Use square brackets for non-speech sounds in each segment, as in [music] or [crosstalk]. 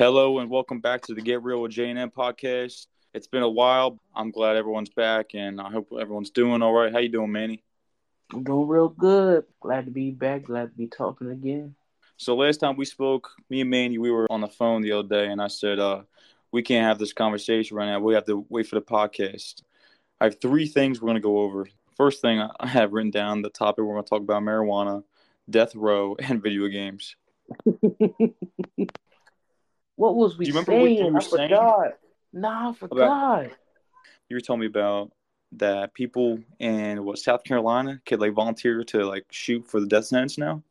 Hello and welcome back to the Get Real with J&M podcast. It's been a while. I'm glad everyone's back and I hope everyone's doing all right. How you doing, Manny? I'm doing real good. Glad to be back. Glad to be talking again. So last time we spoke, me and Manny, we were on the phone the other day and I said, uh, we can't have this conversation right now. We have to wait for the podcast. I have three things we're going to go over. First thing I have written down, the topic we're going to talk about marijuana, death row, and video games. [laughs] what was we Do you remember saying? what you were I saying? forgot. Nah, I forgot. You were telling me about that people in what South Carolina could like volunteer to like shoot for the death sentence now.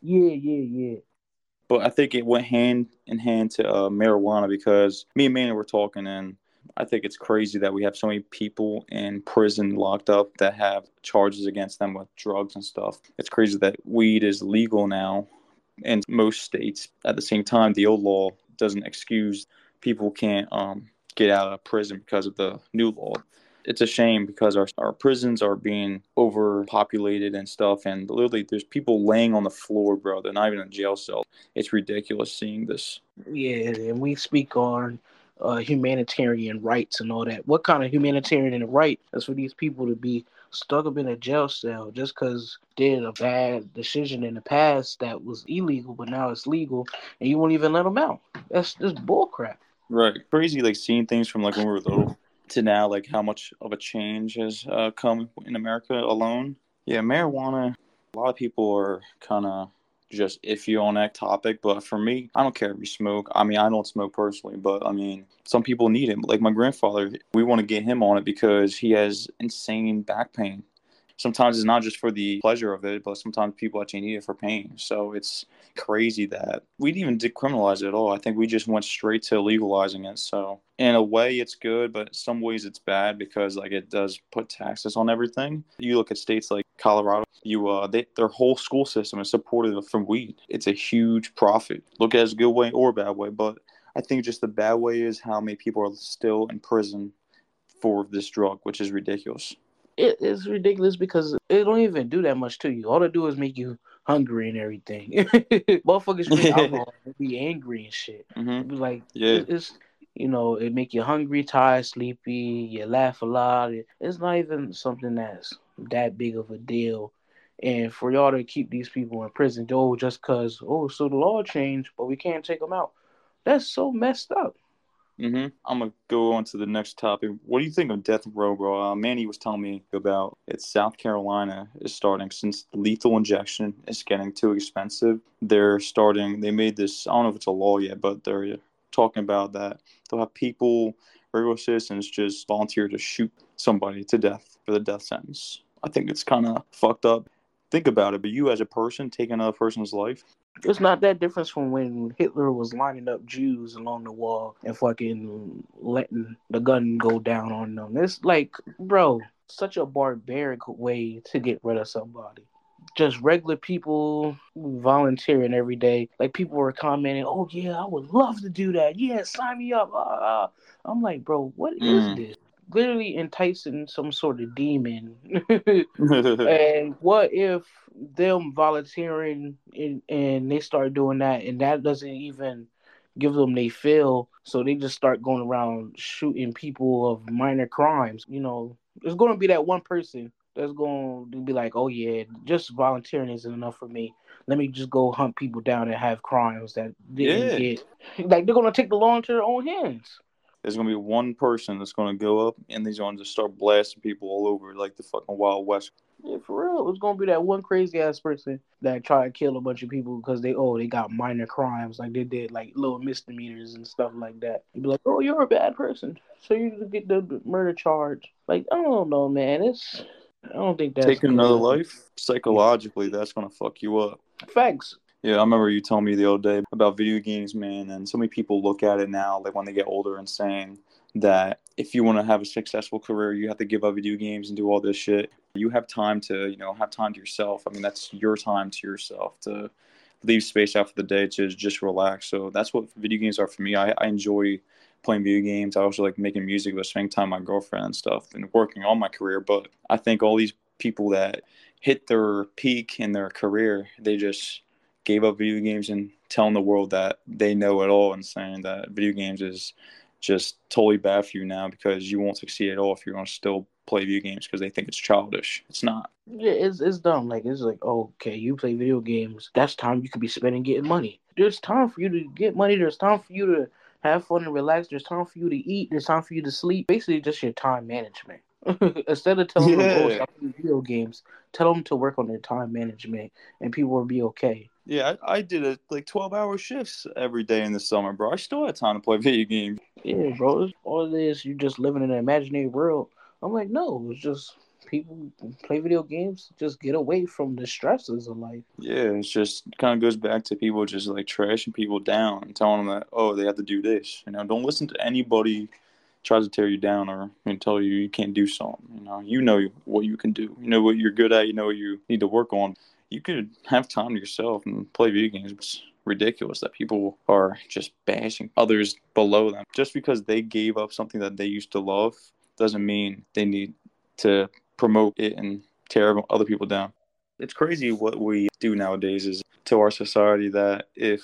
Yeah, yeah, yeah. But I think it went hand in hand to uh, marijuana because me and Manny were talking, and I think it's crazy that we have so many people in prison locked up that have charges against them with drugs and stuff. It's crazy that weed is legal now in most states. At the same time, the old law doesn't excuse people can't um, get out of prison because of the new law. It's a shame because our, our prisons are being overpopulated and stuff, and literally there's people laying on the floor, bro. They're not even in jail cell. It's ridiculous seeing this. Yeah, and we speak on uh, humanitarian rights and all that. What kind of humanitarian right is for these people to be stuck up in a jail cell just because they did a bad decision in the past that was illegal, but now it's legal, and you won't even let them out? That's just bullcrap. Right. Crazy, like seeing things from like when we were little to now, like how much of a change has uh, come in America alone. Yeah, marijuana. A lot of people are kind of just iffy on that topic, but for me, I don't care if you smoke. I mean, I don't smoke personally, but I mean, some people need it. Like my grandfather, we want to get him on it because he has insane back pain. Sometimes it's not just for the pleasure of it, but sometimes people actually need it for pain. So it's crazy that we didn't even decriminalize it at all. I think we just went straight to legalizing it. So in a way, it's good, but some ways it's bad because like it does put taxes on everything. You look at states like Colorado, you uh, they, their whole school system is supported from weed. It's a huge profit. Look at it as a good way or a bad way, but I think just the bad way is how many people are still in prison for this drug, which is ridiculous. It is ridiculous because it don't even do that much to you. All it do is make you hungry and everything. [laughs] Motherfuckers drink [laughs] alcohol and be angry and shit. hmm like, Yeah. it's you know, it make you hungry, tired, sleepy. You laugh a lot. It's not even something that's that big of a deal. And for y'all to keep these people in prison, oh, just cause oh, so the law changed, but we can't take them out. That's so messed up. Hmm I'm gonna go on to the next topic. What do you think of death row, bro? Uh, Manny was telling me about it's South Carolina is starting since lethal injection is getting too expensive. They're starting. They made this. I don't know if it's a law yet, but they're talking about that they'll have people, regular citizens, just volunteer to shoot somebody to death for the death sentence. I think it's kind of fucked up. Think about it, but you as a person take another person's life. It's not that difference from when Hitler was lining up Jews along the wall and fucking letting the gun go down on them. It's like, bro, such a barbaric way to get rid of somebody. Just regular people volunteering every day. Like people were commenting, "Oh yeah, I would love to do that. Yeah, sign me up." Uh, uh. I'm like, bro, what is Mm. this? Literally enticing some sort of demon. [laughs] And what if them volunteering and, and they start doing that and that doesn't even give them they feel so they just start going around shooting people of minor crimes you know there's going to be that one person that's going to be like oh yeah just volunteering isn't enough for me let me just go hunt people down and have crimes that didn't Yeah. get like they're going to take the law into their own hands There's gonna be one person that's gonna go up and he's gonna just start blasting people all over like the fucking Wild West. Yeah, for real. It's gonna be that one crazy ass person that try to kill a bunch of people because they oh they got minor crimes like they did like little misdemeanors and stuff like that. You'd be like, oh, you're a bad person, so you get the murder charge. Like I don't know, man. It's I don't think that's Taking another life psychologically, that's gonna fuck you up. Facts. Yeah, I remember you telling me the other day about video games, man, and so many people look at it now, like when they get older, and saying that if you want to have a successful career, you have to give up video games and do all this shit. You have time to, you know, have time to yourself. I mean, that's your time to yourself to leave space out for the day to just relax. So that's what video games are for me. I, I enjoy playing video games. I also like making music, but spending time with my girlfriend and stuff, and working on my career. But I think all these people that hit their peak in their career, they just gave up video games and telling the world that they know it all and saying that video games is just totally bad for you now because you won't succeed at all if you're going to still play video games because they think it's childish. It's not. Yeah, it's it's dumb. Like it's like, okay, you play video games. That's time you could be spending getting money. There's time for you to get money. There's time for you to have fun and relax. There's time for you to eat. There's time for you to sleep. Basically, just your time management. [laughs] Instead of telling yeah. them, oh, stop video games, tell them to work on their time management, and people will be okay. Yeah, I, I did a, like twelve hour shifts every day in the summer, bro. I still had time to play [laughs] video games. Yeah, bro. All this, you're just living in an imaginary world. I'm like, no, it's just people play video games, just get away from the stresses of life. Yeah, it's just kind of goes back to people just like trashing people down and telling them that oh they have to do this. You know, don't listen to anybody tries to tear you down or and tell you you can't do something. You know, you know what you can do. You know what you're good at. You know what you need to work on you could have time to yourself and play video games. It's ridiculous that people are just bashing others below them. Just because they gave up something that they used to love doesn't mean they need to promote it and tear other people down. It's crazy what we do nowadays is to our society that if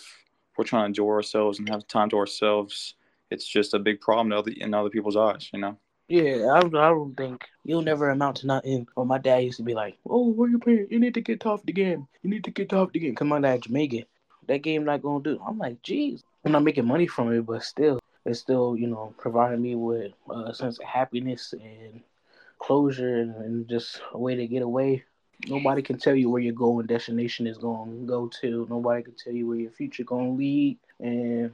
we're trying to enjoy ourselves and have time to ourselves, it's just a big problem in other, in other people's eyes, you know? Yeah, I, I don't think you'll never amount to nothing. Or my dad used to be like, "Oh, where you playing? You need to get tough the game. You need to get tough the game." Come on, dad, Jamaican. That game not gonna do. I'm like, "Jeez, I'm not making money from it, but still, it's still you know providing me with a sense of happiness and closure and, and just a way to get away. Nobody can tell you where your and destination is going to go to. Nobody can tell you where your future going to lead. And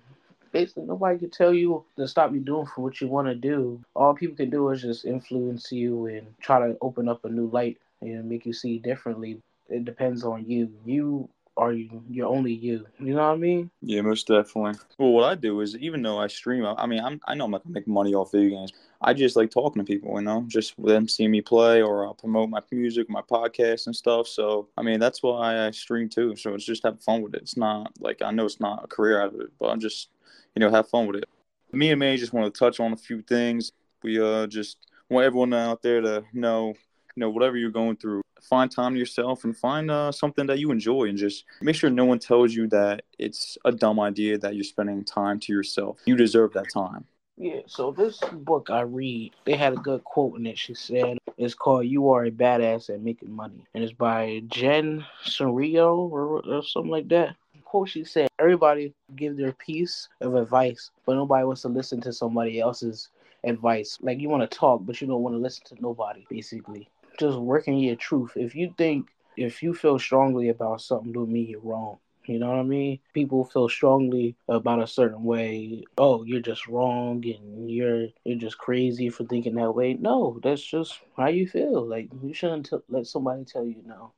basically nobody can tell you to stop you doing for what you want to do. All people can do is just influence you and try to open up a new light and make you see differently. It depends on you. You are you you're only you. You know what I mean? Yeah, most definitely. Well, what I do is even though I stream, I mean, I'm I know I'm not gonna make money off video games. I just like talking to people, you know, just them seeing me play, or I'll promote my music, my podcast, and stuff. So, I mean, that's why I stream too. So it's just having fun with it. It's not like I know it's not a career out of it, but I'm just you know, have fun with it. Me and May just want to touch on a few things. We uh just want everyone out there to know, you know, whatever you're going through, find time to yourself and find uh, something that you enjoy and just make sure no one tells you that it's a dumb idea that you're spending time to yourself. You deserve that time. Yeah, so this book I read, they had a good quote in it. She said, it's called You Are a Badass at Making Money. And it's by Jen Sincero or, or something like that quote she said, everybody give their piece of advice, but nobody wants to listen to somebody else's advice. Like you want to talk, but you don't want to listen to nobody, basically. Just working your truth. If you think, if you feel strongly about something, don't mean you're wrong. You know what I mean? People feel strongly about a certain way. Oh, you're just wrong and you're you're just crazy for thinking that way. No, that's just how you feel. Like you shouldn't t- let somebody tell you no.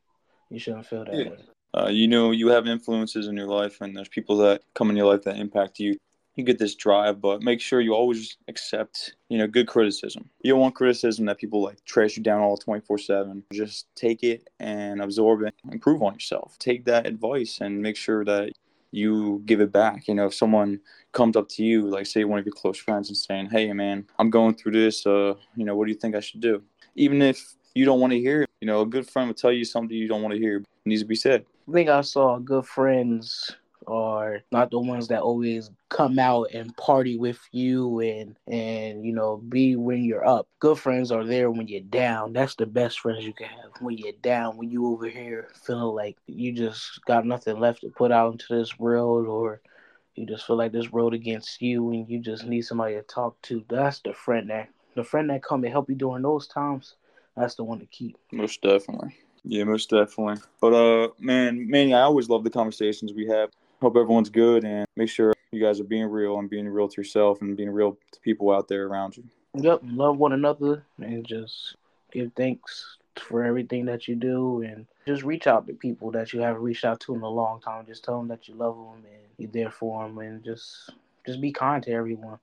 You shouldn't feel that yeah. way uh, you know you have influences in your life and there's people that come in your life that impact you. You get this drive but make sure you always accept you know good criticism. You don't want criticism that people like trash you down all 24 7 just take it and absorb it improve on yourself. Take that advice and make sure that you give it back. You know if someone comes up to you like say one of your close friends and saying hey man i'm going through this uh you know what do you think i should do? Even if you don't want to hear it you know a good friend will tell you something you don't want to hear. It needs to be said I think I saw good friends are not the ones that always come out and party with you and and you know be when you're up. Good friends are there when you're down. That's the best friends you can have when you're down. When you over here feeling like you just got nothing left to put out into this world, or you just feel like this world against you, and you just need somebody to talk to. That's the friend that the friend that come and help you during those times. That's the one to keep. Most definitely. Yeah, most definitely. But uh, man, Manny, I always love the conversations we have. Hope everyone's good and make sure you guys are being real and being real to yourself and being real to people out there around you. Yep, love one another and just give thanks for everything that you do and just reach out to people that you haven't reached out to in a long time. Just tell them that you love them and you're there for them and just just be kind to everyone.